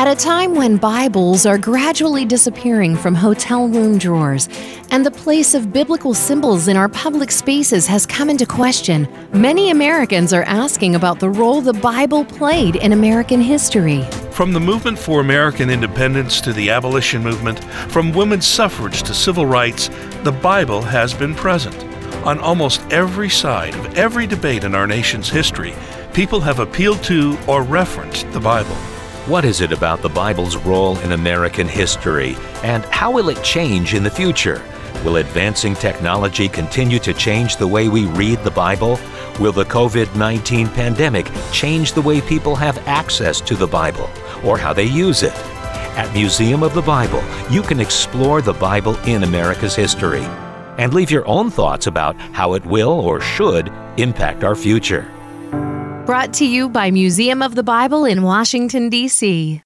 At a time when Bibles are gradually disappearing from hotel room drawers and the place of biblical symbols in our public spaces has come into question, many Americans are asking about the role the Bible played in American history. From the movement for American independence to the abolition movement, from women's suffrage to civil rights, the Bible has been present. On almost every side of every debate in our nation's history, people have appealed to or referenced the Bible. What is it about the Bible's role in American history, and how will it change in the future? Will advancing technology continue to change the way we read the Bible? Will the COVID 19 pandemic change the way people have access to the Bible or how they use it? At Museum of the Bible, you can explore the Bible in America's history and leave your own thoughts about how it will or should impact our future. Brought to you by Museum of the Bible in Washington, D.C.